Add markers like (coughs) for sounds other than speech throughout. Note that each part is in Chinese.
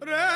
Re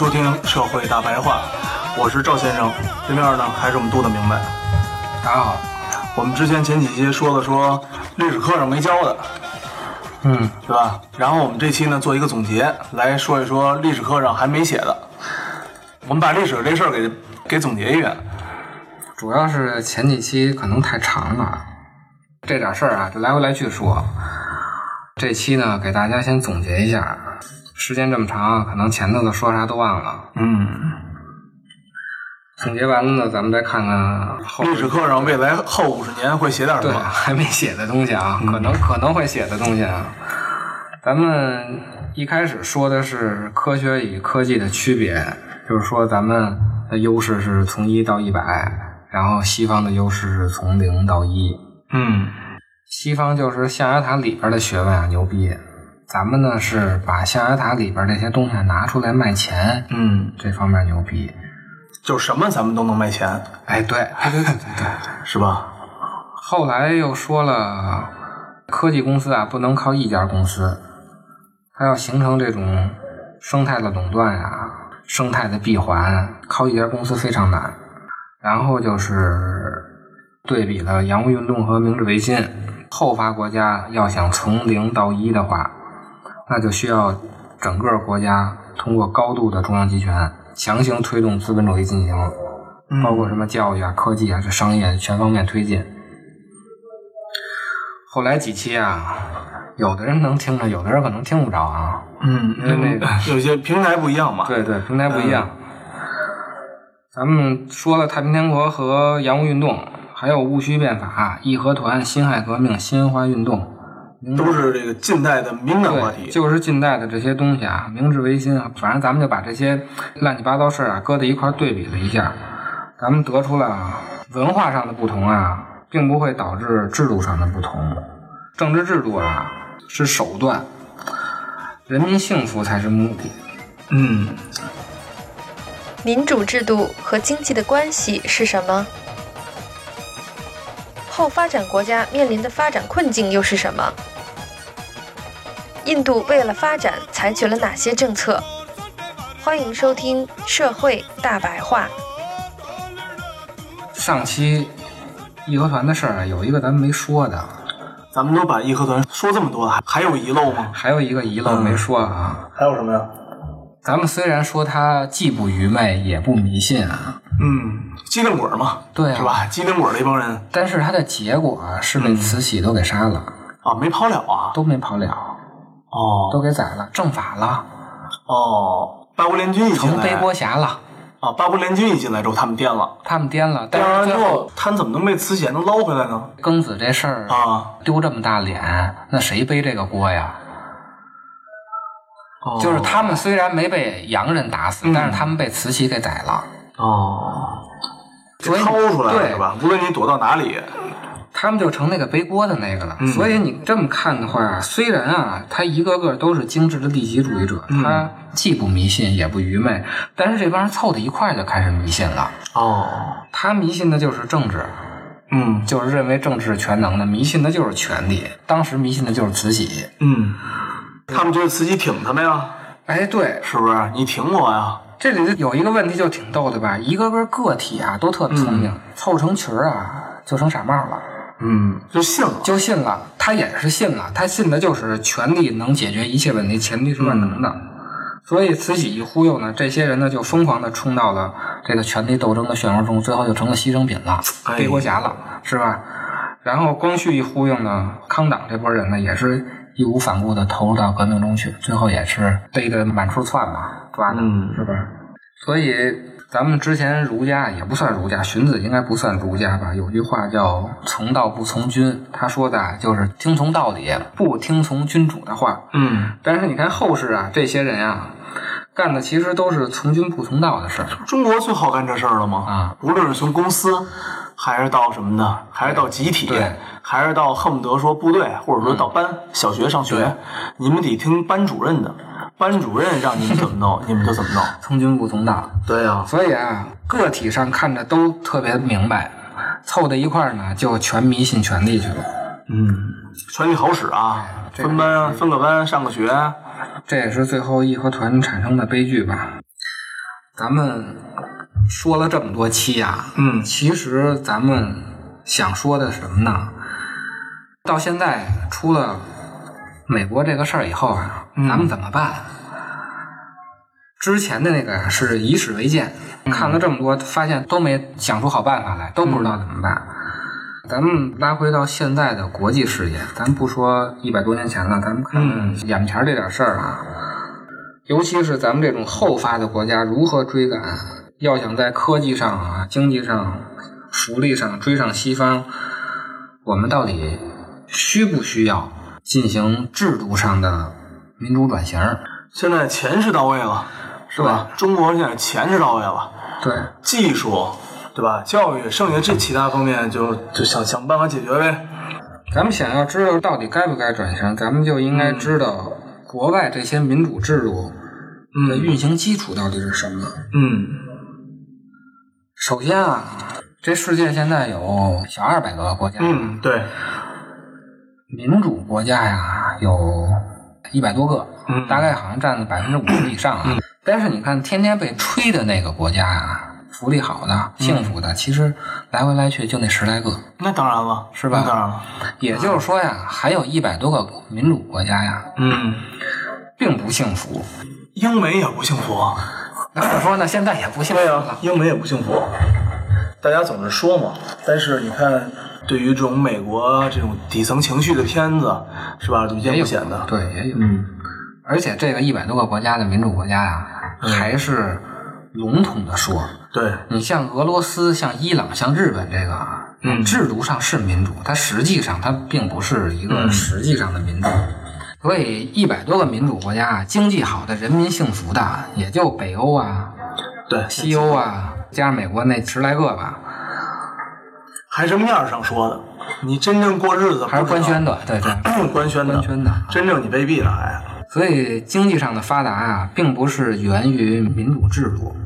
收听《社会大白话》，我是赵先生，对面呢还是我们杜的明白。大家好，我们之前前几期说了说历史课上没教的，嗯，对吧？然后我们这期呢做一个总结，来说一说历史课上还没写的。我们把历史这事儿给给总结一遍。主要是前几期可能太长了，这点事儿啊就来回来去说。这期呢给大家先总结一下，时间这么长，可能前头的说啥都忘了。嗯，总结完了呢，咱们再看看后历史课上未来后五十年会写点什对么？还没写的东西啊，可能可能会写的东西啊。咱们一开始说的是科学与科技的区别，就是说咱们的优势是从一到一百，然后西方的优势是从零到一。嗯西方就是象牙塔里边的学问啊牛逼，咱们呢是把象牙塔里边这些东西拿出来卖钱，嗯，这方面牛逼。就什么咱们都能卖钱，哎，对，对对对对对。是吧？后来又说了，科技公司啊不能靠一家公司，它要形成这种生态的垄断呀、生态的闭环，靠一家公司非常难。然后就是对比了洋务运动和明治维新，后发国家要想从零到一的话，那就需要整个国家通过高度的中央集权，强行推动资本主义进行，嗯包括什么教育啊、科技啊、这商业全方面推进。后来几期啊，有的人能听着，有的人可能听不着啊。嗯，因为那个有些平台不一样嘛。(laughs) 对对，平台不一样。咱们说了太平天国和洋务运动，还有戊戌变法、义和团、辛亥革命、新文化运动，都是这个近代的敏感话，题。就是近代的这些东西啊，明治维新啊，反正咱们就把这些乱七八糟事儿啊搁在一块儿对比了一下，咱们得出了文化上的不同啊，并不会导致制度上的不同。政治制度啊是手段，人民幸福才是目的。嗯，民主制度和经济的关系是什么？后发展国家面临的发展困境又是什么？印度为了发展采取了哪些政策？欢迎收听《社会大白话》。上期义和团的事儿啊，有一个咱们没说的，咱们都把义和团说这么多了，还还有遗漏吗？还有一个遗漏没说啊。还有什么呀？咱们虽然说他既不愚昧也不迷信啊，嗯，机灵鬼儿嘛，对啊是吧？机灵鬼儿的一帮人但是他的结果啊是被慈禧都给杀了，啊，没跑了啊。都没跑了，哦都给宰了，正法了，哦，八国联军一进成背来锅侠了。啊，八国联军一进来之后，他们颠了，他们颠了，但颠完之后后，他们怎么能被慈禧能捞回来呢？庚子这事儿啊，丢这么大脸，那谁背这个锅呀？哦就是他们虽然没被洋人打死，但是他们被慈禧给宰了。哦，所以掏出来了对是吧？无论你躲到哪里，他们就成那个背锅的那个了。嗯所以你这么看的话，虽然啊，他一个个都是精致的利己主义者，嗯他既不迷信也不愚昧，但是这帮人凑到一块儿就开始迷信了。哦，他迷信的就是政治，嗯就是认为政治是全能的；迷信的就是权力。当时迷信的就是慈禧。嗯，他们觉得慈禧挺他们呀，哎，对，是不是？你挺我呀？这里有一个问题就挺逗的吧？一个个个体啊都特聪明，凑成群儿啊就成傻帽了。嗯，就信了。就信了，他也是信了，他信的就是权力能解决一切问题，前提是万能的。所以慈禧一忽悠呢，这些人呢就疯狂的冲到了这个权力斗争的漩涡中，最后就成了牺牲品了，哎背锅侠了，是吧？然后光绪一忽悠呢，康党这波人呢也是义无反顾的投入到革命中去，最后也是逮得满处窜嘛，抓的，嗯是吧？所以咱们之前儒家也不算儒家，荀子应该不算儒家吧？有句话叫“从道不从君”，他说的啊就是听从道理，不听从君主的话。嗯，但是你看后世啊，这些人啊，干的其实都是从军不从道的事儿中国最好干这事儿了吗？啊，无论是从公司，还是到什么的，还是到集体对，还是到恨不得说部队，或者说到班、小学上学，你们得听班主任的，班主任让你们怎么弄，(laughs) 你们就怎么弄。从军不从党。对呀、所以啊，个体上看着都特别明白，凑在一块儿呢，就全迷信权力去了。嗯，权力好使啊，这个分班分个班上个学，这也是最后义和团产生的悲剧吧。咱们说了这么多期啊，嗯其实咱们想说的什么呢？到现在出了美国这个事儿以后啊，嗯咱们怎么办？之前的那个是以史为鉴，嗯看了这么多，发现都没想出好办法来，都不知道怎么办。咱们拉回到现在的国际视野，咱不说一百多年前了，咱们看嗯看眼前这点事儿啊，尤其是咱们这种后发的国家如何追赶，要想在科技上啊、经济上、福利上追上西方，我们到底需不需要进行制度上的民主转型？现在钱是到位了，是吧？中国现在钱是到位了，对，技术，对吧？教育，剩下这其他方面就就想想办法解决呗。咱们想要知道到底该不该转型，咱们就应该知道国外这些民主制度的运行基础到底是什么。嗯首先啊，这世界现在有小二百多个国家，嗯，对，民主国家呀有一百多个，嗯大概好像占了百分之五十以上啊。但是你看，天天被吹的那个国家呀，福利好的、幸福的，其实来回来去就那十来个。那当然了，是吧那当然了，也就是说呀，还有一百多个民主国家呀，嗯，并不幸福。英美也不幸福啊。那怎么说呢？现在也不幸福对呀、了。英美也不幸福。大家总是说嘛，但是你看，对于这种美国这种底层情绪的片子，是吧，屡见不鲜的。对，也有。嗯，而且这个一百多个国家的民主国家呀，还是笼统的说，对，你像俄罗斯、像伊朗、像日本这个啊，嗯制度上是民主，它实际上它并不是一个实际上的民主。所以一百多个民主国家啊，经济好的、人民幸福的，也就北欧啊、对，西欧啊，加上美国那十来个吧，还是面儿上说的。你真正过日子还是官宣的，的，对对，官宣的，官宣的。真正你未必的还。所以经济上的发达啊，并不是源于民主制度，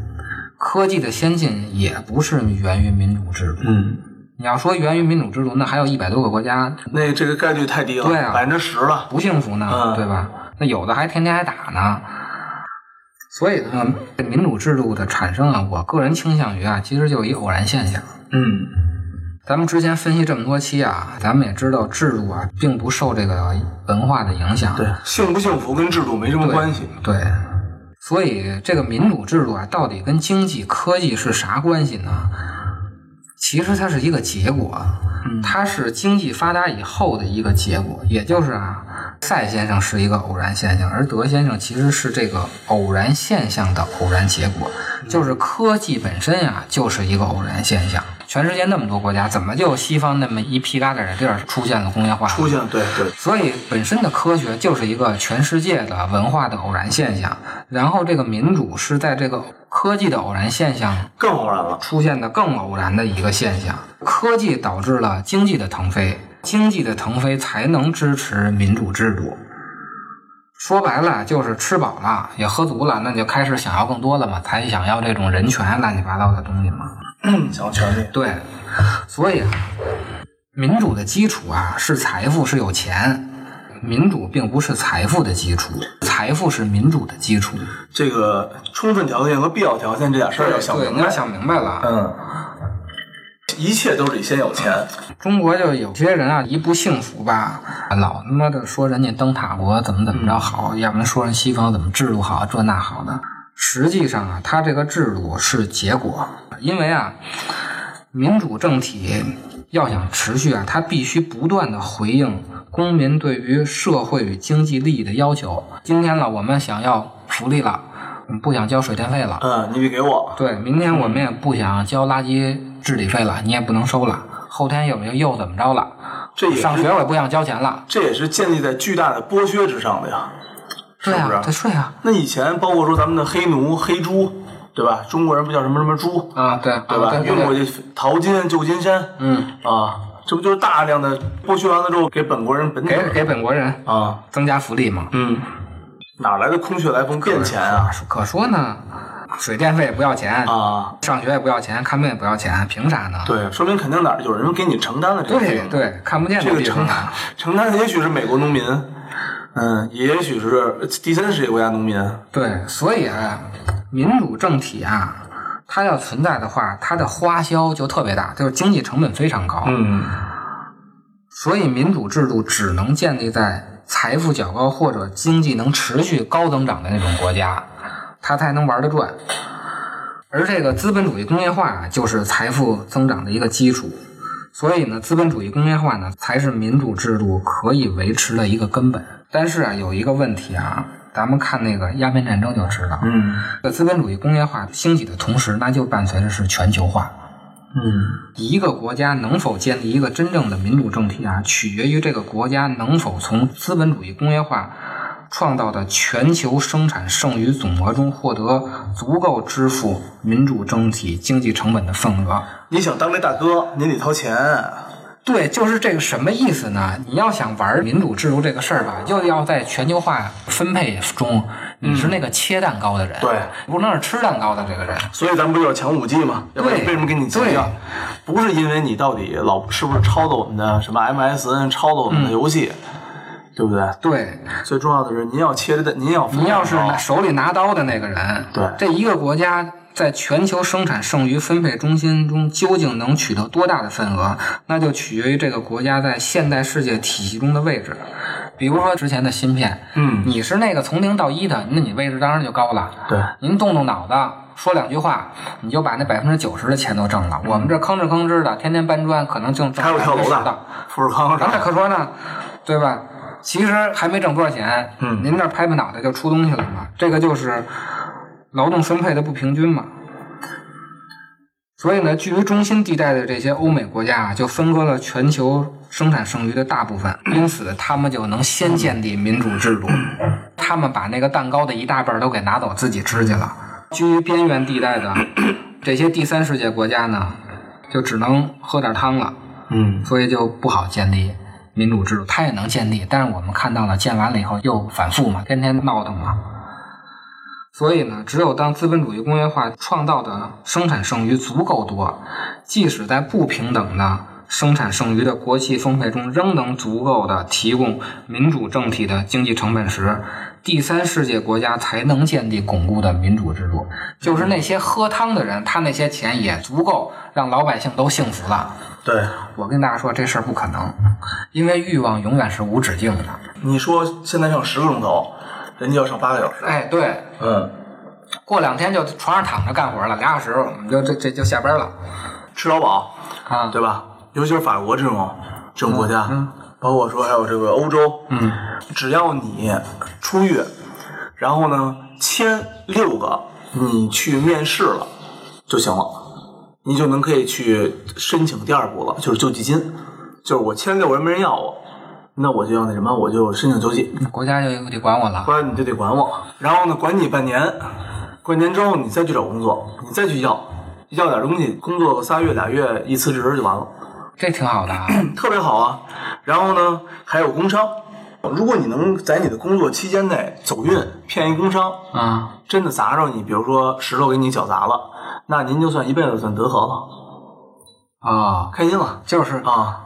科技的先进也不是源于民主制度。嗯，你要说源于民主制度，那还有一百多个国家那这个概率太低了，对啊百分之十了。不幸福呢，嗯对吧？那有的还天天还打呢。所以呢，民主制度的产生啊，我个人倾向于啊，其实就是一偶然现象。嗯，咱们之前分析这么多期啊，咱们也知道制度啊，并不受这个文化的影响。对，幸不幸福跟制度没什么关系。对，所以这个民主制度啊，到底跟经济科技是啥关系呢？其实它是一个结果，它是经济发达以后的一个结果，也就是啊，赛先生是一个偶然现象，而德先生其实是这个偶然现象的偶然结果，就是科技本身呀、就是一个偶然现象。全世界那么多国家，怎么就西方那么一屁疙瘩的地儿出现了工业化？出现对对，所以本身的科学就是一个全世界的文化的偶然现象，然后这个民主是在这个科技的偶然现象更偶然了。出现的更偶然的一个现象。科技导致了经济的腾飞，经济的腾飞才能支持民主制度。说白了就是吃饱了也喝足了，那就开始想要更多了嘛，才想要这种人权乱七八糟的东西嘛。想要权利。对，所以啊，民主的基础啊是财富，是有钱。民主并不是财富的基础，财富是民主的基础。这个充分条件和必要条件这点事儿要想，明白。想明白了，嗯，一切都是得先有钱。中国就有些人啊，一不幸福吧，老他妈的说人家灯塔国怎么怎么着好，要不然说人西方怎么制度好，这那好的。实际上啊，它这个制度是结果，因为啊，民主政体要想持续啊，它必须不断的回应公民对于社会与经济利益的要求。今天呢，我们想要福利了，我们不想交水电费了。嗯，你得给我。对，明天我们也不想交垃圾治理费了，你也不能收了。后天有没有又怎么着了？这也上学我也不想交钱了。这也是建立在巨大的剥削之上的呀。对是不是啊，对税啊，那以前包括说咱们的黑奴、黑猪，对吧？中国人不叫什么什么猪，啊，对，对吧？啊对对对，运过去淘金、旧金山，嗯，啊，这不就是大量的剥削完了之后给本国人本给给本国人啊，增加福利嘛。嗯，哪来的空穴来风变钱啊？可说呢，水电费也不要钱，啊，上学也不要钱，看病也不要钱，凭啥呢？对，说明肯定哪儿有人给你承担了这个。对对，看不见这个承担。(laughs) 承担的也许是美国农民，嗯，也许是第三世界国家农民。对，所以啊，民主政体啊，它要存在的话，它的花销就特别大，就是经济成本非常高。嗯所以民主制度只能建立在财富较高或者经济能持续高增长的那种国家，它才能玩得转。而这个资本主义工业化啊，就是财富增长的一个基础。所以呢，资本主义工业化呢，才是民主制度可以维持的一个根本。但是啊，有一个问题啊，咱们看那个鸦片战争就知道，嗯这资本主义工业化兴起的同时，那就伴随的是全球化。嗯一个国家能否建立一个真正的民主政体啊，取决于这个国家能否从资本主义工业化创造的全球生产剩余总额中获得足够支付民主政体经济成本的份额。你想当这大哥，你得掏钱。对，就是这个什么意思呢？你要想玩民主制度这个事儿吧，就要在全球化分配中，你是那个切蛋糕的人，对，不能是吃蛋糕的这个人。所以咱们不是要抢五 G 吗？要不然对为什么给你急啊？不是因为你到底老是不是抄的我们的什么 MSN，抄的我们的游戏，对不对？对，最重要的是您要切的，您要您要是手里拿刀的那个人，对这一个国家在全球生产剩余分配中心中究竟能取得多大的份额，那就取决于这个国家在现代世界体系中的位置。比如说之前的芯片，嗯你是那个从零到一的，那你位置当然就高了。对您动动脑子说两句话，你就把那百分之九十的钱都挣了。我们这吭哧吭哧的，天天搬砖，可能就挣还有跳楼的。富士康咱这上，可说呢，对吧？其实还没挣多少钱，嗯您这拍拍脑袋就出东西了嘛，这个就是劳动分配的不平均嘛。所以呢，居于中心地带的这些欧美国家啊，就分割了全球生产剩余的大部分，因此他们就能先建立民主制度，他们把那个蛋糕的一大半都给拿走自己吃去了。居于边缘地带的 (coughs) 这些第三世界国家呢，就只能喝点汤了。嗯所以就不好建立民主制度。它也能建立，但是我们看到了，建完了以后又反复嘛，天天闹腾嘛。所以呢，只有当资本主义工业化创造的生产剩余足够多，即使在不平等的生产剩余的国际分配中，仍能足够的提供民主政体的经济成本时，第三世界国家才能建立巩固的民主制度。就是那些喝汤的人，他那些钱也足够让老百姓都幸福了。对，我跟大家说，这事儿不可能，因为欲望永远是无止境的。你说现在上十个钟头，人家要上八个小时。哎，对，嗯，过两天就床上躺着干活了，俩小时我们就这这就下班了吃劳保，啊。对吧？尤其是法国这种这种国家，嗯包括说还有这个欧洲，嗯，只要你出狱，然后呢签六个，你去面试了就行了，你就能可以去申请第二步了，就是救济金。就是我签六个人没人要我，那我就要那什么，我就申请救济，国家就得管我了不。然你就得管我。然后呢，管你半年，半年之后你再去找工作，你再去要要点东西，工作个仨月俩月一辞职就完了。这挺好的啊。(clears throat) 特别好啊。然后呢，还有工伤。如果你能在你的工作期间内走运骗一工伤，啊，真的砸着你，比如说石头给你脚砸了，那您就算一辈子算得和了，啊，开心了就是啊！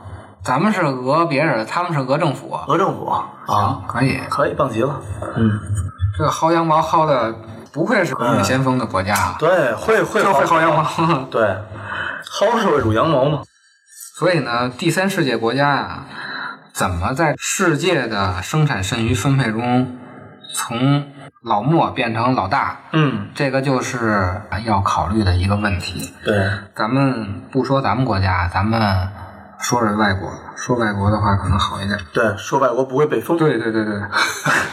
咱们是讹别人，他们是讹政府。讹政府啊，可以。可以棒极了。嗯，这个薅羊毛薅的不愧是革命先锋的国家啊，对，会会就会薅羊毛。对，薅社会主义羊毛嘛。所以呢，第三世界国家呀、怎么在世界的生产剩余分配中从老莫变成老大，嗯，这个就是要考虑的一个问题。对，咱们不说咱们国家，咱们说说外国。说外国的话可能好一点。对，说外国不会被封。对对对对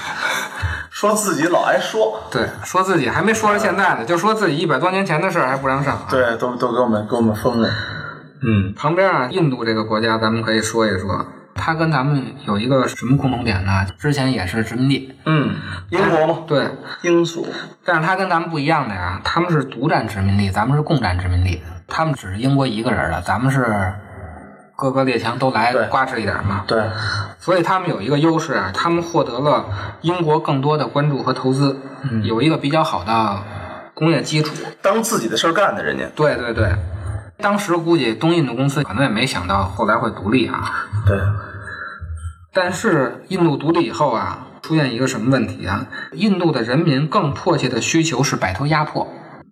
(laughs) 说自己老爱说。对，说自己还没说着现在呢，就说自己一百多年前的事儿还不让上。对，都都给我们给我们封了。嗯，旁边啊，印度这个国家，咱们可以说一说，它跟咱们有一个什么共同点呢？之前也是殖民地，嗯，英国嘛，对，英属。但是它跟咱们不一样的呀，他们是独占殖民地，咱们是共占殖民地。他们只是英国一个人的，咱们是各个列强都来对刮哧一点嘛。对，所以他们有一个优势啊，他们获得了英国更多的关注和投资，嗯有一个比较好的工业基础。当自己的事儿干的人家。对对对，当时估计东印度公司可能也没想到后来会独立啊。对，但是印度独立以后啊，出现一个什么问题啊？印度的人民更迫切的需求是摆脱压迫，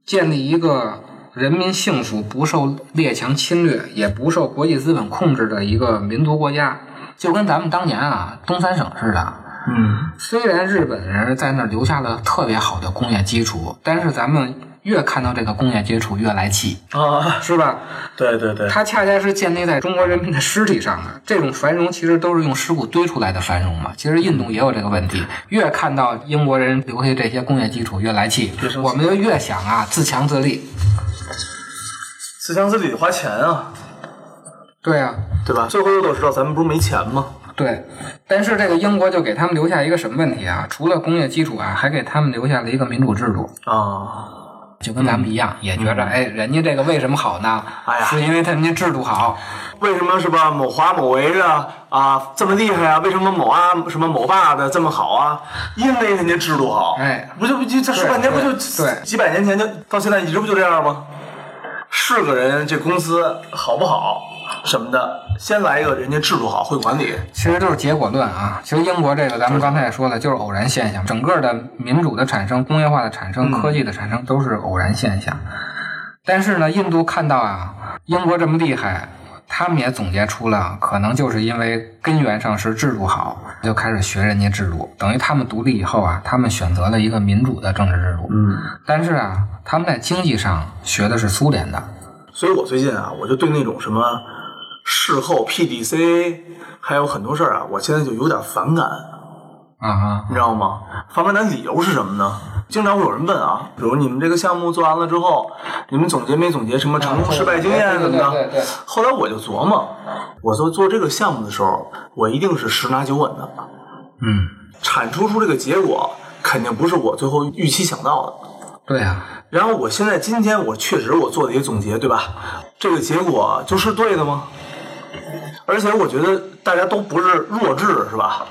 建立一个人民幸福、不受列强侵略，也不受国际资本控制的一个民族国家，就跟咱们当年啊东三省似的。嗯，虽然日本人在那儿留下了特别好的工业基础，但是咱们越看到这个工业基础越来气，啊，是吧？对对对，它恰恰是建立在中国人民的尸体上的。这种繁荣其实都是用尸骨堆出来的繁荣嘛。其实印度也有这个问题，越看到英国人留下这些工业基础越来气我们就越想啊自强自立。自强自立得花钱啊，对啊，对吧？最后都知道咱们不是没钱吗？对。但是这个英国就给他们留下一个什么问题啊？除了工业基础啊，还给他们留下了一个民主制度。啊，就跟咱们一样，也觉着，哎，人家这个为什么好呢？哎呀是因为他们家制度好。为什么是吧？某华某维的啊这么厉害啊？为什么某啊什么某爸的这么好啊？因为人家制度好，哎，不就不就这说半天不就对对几百年前就到现在一直不就这样吗？是个人这公司好不好什么的，先来一个人家制度好，会管理。其实都是结果论啊。其实英国这个，咱们刚才也说了，就是偶然现象。整个的民主的产生、工业化的产生、嗯科技的产生都是偶然现象。但是呢，印度看到啊，英国这么厉害，他们也总结出了，可能就是因为根源上是制度好，就开始学人家制度。等于他们独立以后啊，他们选择了一个民主的政治制度。嗯，但是啊，他们在经济上学的是苏联的。所以我最近啊，我就对那种什么事后 PDC，还有很多事儿啊，我现在就有点反感。啊哈，你知道吗？反感的理由是什么呢？经常会有人问啊，比如你们这个项目做完了之后，你们总结没总结什么成功失败经验什么的？对对对对后来我就琢磨，我做做这个项目的时候，我一定是十拿九稳的，嗯，产出出这个结果肯定不是我最后预期想到的。对啊，然后我现在今天我确实我做了一个总结，对吧？这个结果就是对的吗？而且我觉得大家都不是弱智，是吧？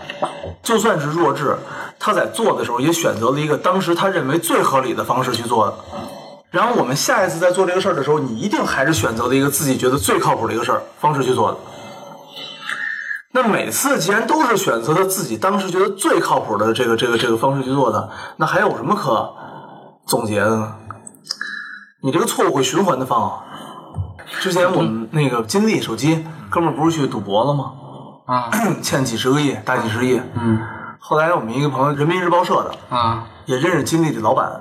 就算是弱智，他在做的时候也选择了一个当时他认为最合理的方式去做的。然后我们下一次在做这个事儿的时候，你一定还是选择了一个自己觉得最靠谱的一个事儿方式去做的。那每次既然都是选择了自己当时觉得最靠谱的这个这个这个方式去做的，那还有什么可总结的呢？你这个错误会循环的放。之前我们那个金立手机哥们儿不是去赌博了吗？啊 (clears throat) 欠几十个亿，大几十亿。嗯后来我们一个朋友，人民日报社的，啊也认识金立的老板，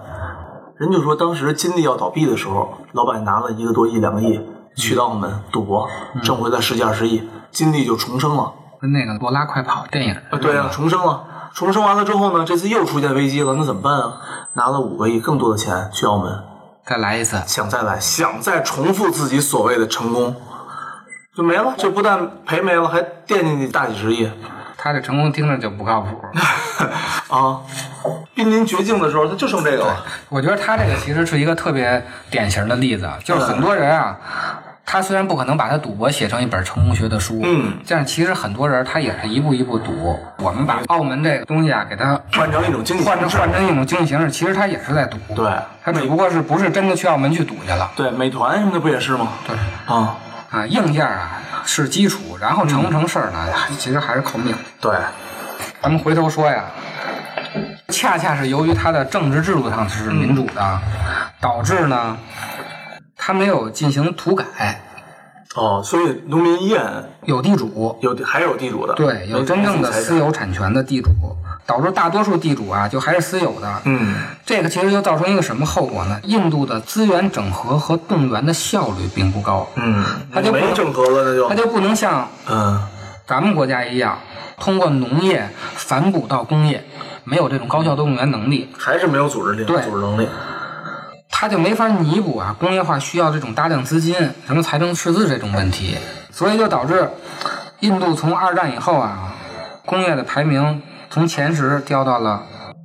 人就说当时金立要倒闭的时候，老板拿了一个多亿、两个亿去到澳门赌博，挣回来十几二十亿，金立就重生了。跟那个《罗拉快跑》电影啊，对啊，重生了。重生完了之后呢，这次又出现危机了，那怎么办啊？拿了五个亿更多的钱去澳门，再来一次，想再来，想再重复自己所谓的成功，就没了。这不但赔没了，还惦记你大几十亿他这成功听着就不靠谱。(laughs) 啊！濒临绝境的时候，他就剩这个了。我觉得他这个其实是一个特别典型的例子，就是很多人啊，他虽然不可能把他赌博写成一本成功学的书，嗯，但是其实很多人他也是一步一步赌。我们把澳门这个东西啊，给它换成一种经济换成形式换成一种经济形式，其实他也是在赌。对他只不过是不是真的去澳门去赌去了。对，美团什么的不也是吗？对啊，啊，硬件啊是基础，然后成不成事儿呢，其实还是靠命。对，咱们回头说呀，恰恰是由于它的政治制度上是民主的，导致呢，它没有进行土改，哦，所以农民依然有地主，有还有地主的，对，有真正的私有产权的地主，导致大多数地主啊就还是私有的。嗯，这个其实就造成一个什么后果呢？印度的资源整合和动员的效率并不高，嗯，它就不没整合了，那就。它就不能像嗯。咱们国家一样，通过农业反哺到工业，没有这种高效动员能力，还是没有组织力，对。组织能力。它就没法弥补啊工业化需要这种大量资金，什么财政赤字这种问题，所以就导致印度从二战以后啊，工业的排名从前十掉到了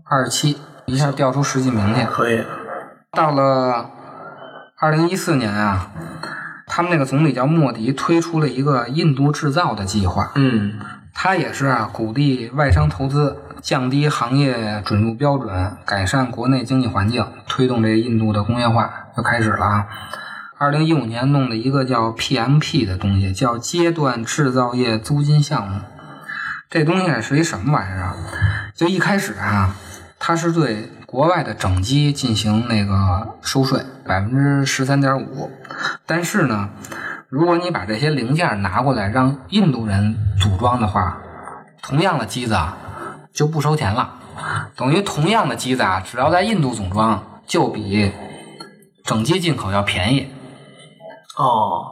二十七，一下掉出十几名去。可以，到了二零一四年啊，他们那个总理叫莫迪推出了一个印度制造的计划，嗯。他也是啊，鼓励外商投资，降低行业准入标准，改善国内经济环境，推动这个印度的工业化就开始了啊。二零一五年弄的一个叫 PMP 的东西，叫阶段制造业租金项目。这东西是一什么玩意儿啊？就一开始啊，它是对国外的整机进行那个收税，百分之十三点五。但是呢，如果你把这些零件拿过来让印度人组装的话，同样的机子啊就不收钱了。等于同样的机子啊，只要在印度组装，就比整机进口要便宜。哦，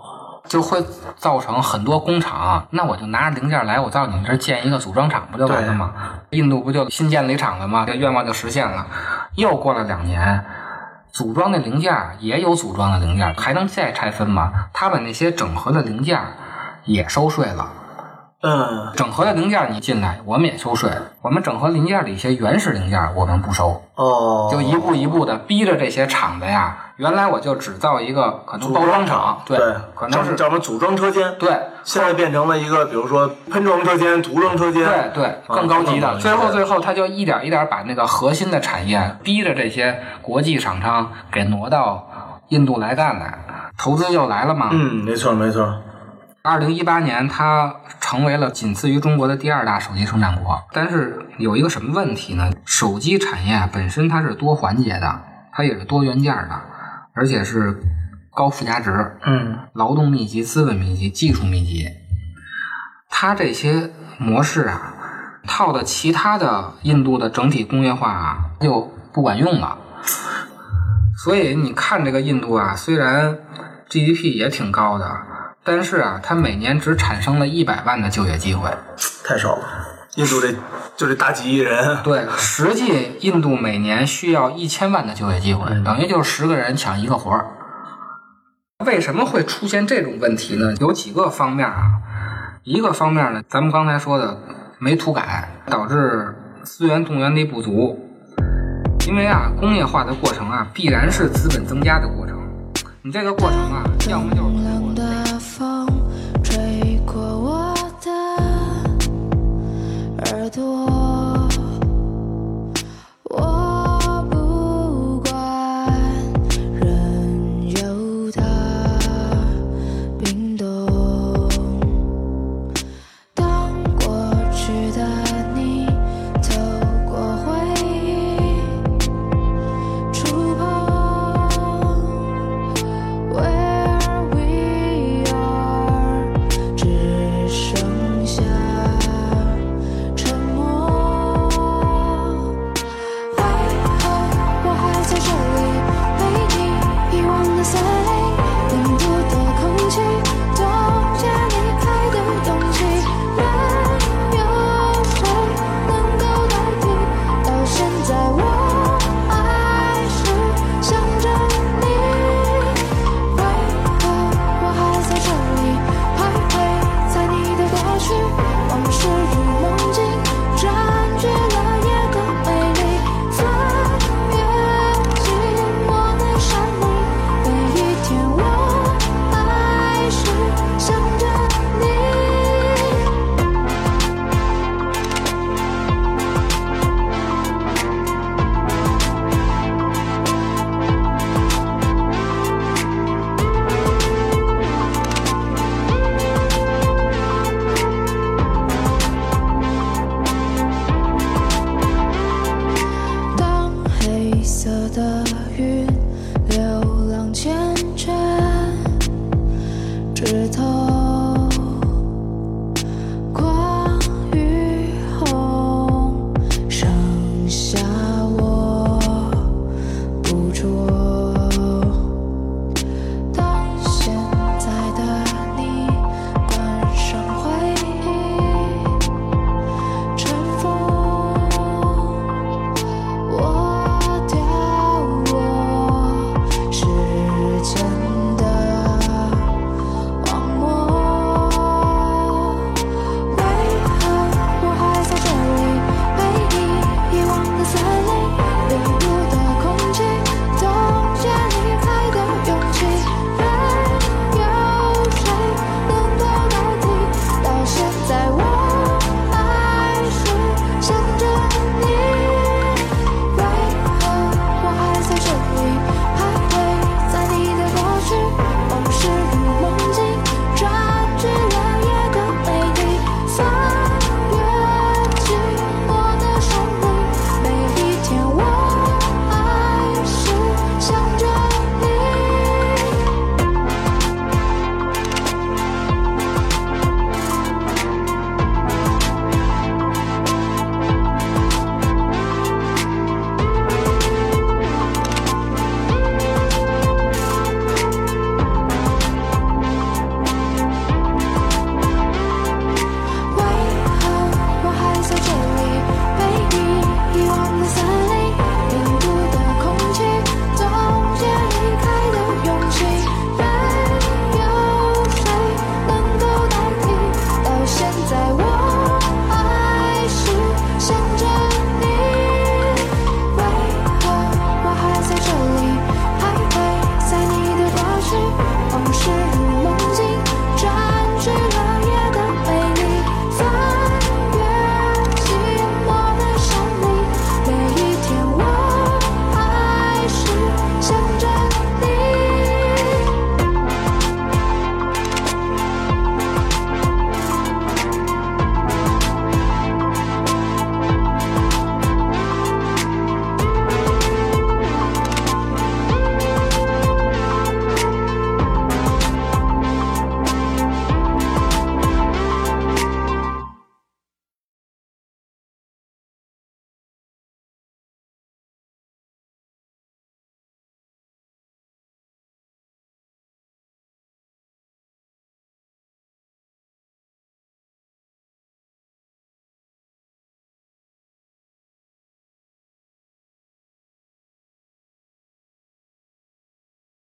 就会造成很多工厂，那我就拿着零件来，我到你这儿建一个组装厂不就完了吗？印度不就新建了一厂子吗？这愿望就实现了。又过了两年，组装的零件也有组装的零件，还能再拆分吗？他把那些整合的零件也收税了。嗯整合的零件你进来，我们也收税。我们整合零件的一些原始零件我们不收，哦，就一步一步的逼着这些厂子呀。原来我就只造一个可能包装厂，对，可能是叫什么组装车间，对，现在变成了一个，比如说喷装车间、涂装车间，对对，更高级的。嗯最后最后，他就一点一点把那个核心的产业逼着这些国际厂商给挪到印度来干来，投资又来了嘛。嗯，没错没错，二零一八年，它成为了仅次于中国的第二大手机生产国。但是有一个什么问题呢？手机产业本身它是多环节的，它也是多元件的，而且是高附加值。嗯劳动密集、资本密集、技术密集，它这些模式啊，套的其他的印度的整体工业化啊，就不管用了。所以你看这个印度啊，虽然 GDP 也挺高的，但是啊，它每年只产生了一百万的就业机会。太少了。印度这就这大几亿人，对，实际印度每年需要一千万的就业机会，等于就是十个人抢一个活儿。为什么会出现这种问题呢？有几个方面啊。一个方面呢，咱们刚才说的没土改，导致资源动员力不足。因为啊，工业化的过程啊，必然是资本增加的过程。你这个过程啊，要么就是耳朵，